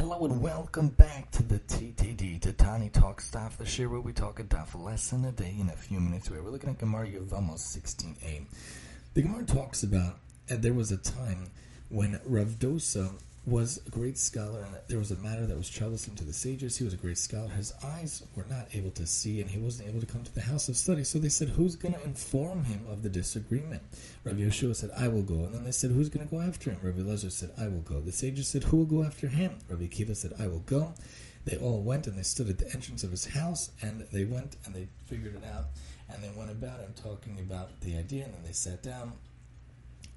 Hello and welcome back to the TTD, to Tani Talk Staff. the show where we talk a daf lesson a day in a few minutes. Where we're looking at Gemara Yevamos 16a. The Gemara talks about uh, there was a time when Rav Dosa was a great scholar, and there was a matter that was troublesome to the sages. He was a great scholar. His eyes were not able to see, and he wasn't able to come to the house of study. So they said, Who's going to inform him of the disagreement? Rabbi Yehoshua said, I will go. And then they said, Who's going to go after him? Rabbi Lezer said, I will go. The sages said, Who will go after him? Rabbi Akiva said, I will go. They all went and they stood at the entrance of his house, and they went and they figured it out, and they went about and talking about the idea, and then they sat down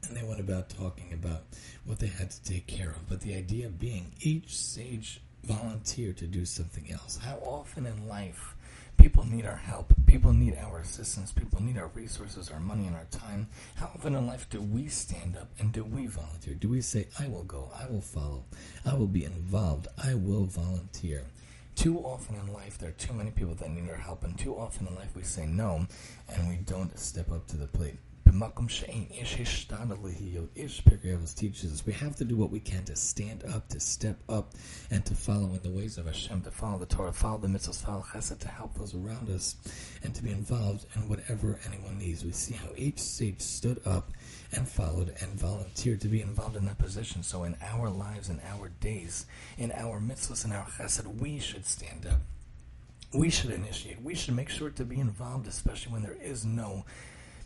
and they went about talking about what they had to take care of. But the idea being each sage volunteered to do something else. How often in life people need our help, people need our assistance, people need our resources, our money, and our time. How often in life do we stand up and do we volunteer? Do we say, I will go, I will follow, I will be involved, I will volunteer? Too often in life, there are too many people that need our help, and too often in life we say no and we don't step up to the plate. Makom Shein Ish Ish Pirkei teaches us we have to do what we can to stand up, to step up, and to follow in the ways of Hashem, to follow the Torah, follow the mitzvahs, follow Chesed, to help those around us, and to be involved in whatever anyone needs. We see how each sage stood up and followed and volunteered to be involved in that position. So in our lives, in our days, in our mitzvahs, in our Chesed, we should stand up. We should initiate. We should make sure to be involved, especially when there is no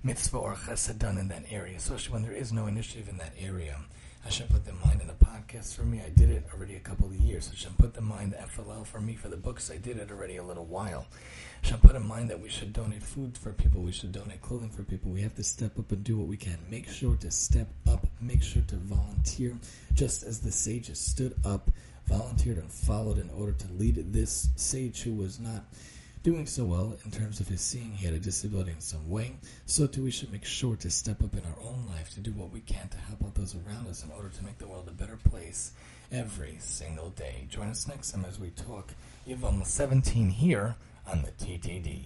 mitzvah or chesed done in that area, especially when there is no initiative in that area. Hashem put the mind in the podcast for me. I did it already a couple of years. Hashem put the mind, the FLL for me for the books. I did it already a little while. Hashem put in mind that we should donate food for people. We should donate clothing for people. We have to step up and do what we can. Make sure to step up. Make sure to volunteer. Just as the sages stood up, volunteered, and followed in order to lead this sage who was not doing so well in terms of his seeing he had a disability in some way, so too we should make sure to step up in our own life to do what we can to help out those around us in order to make the world a better place every single day. Join us next time as we talk Yevamah 17 here on the TTD.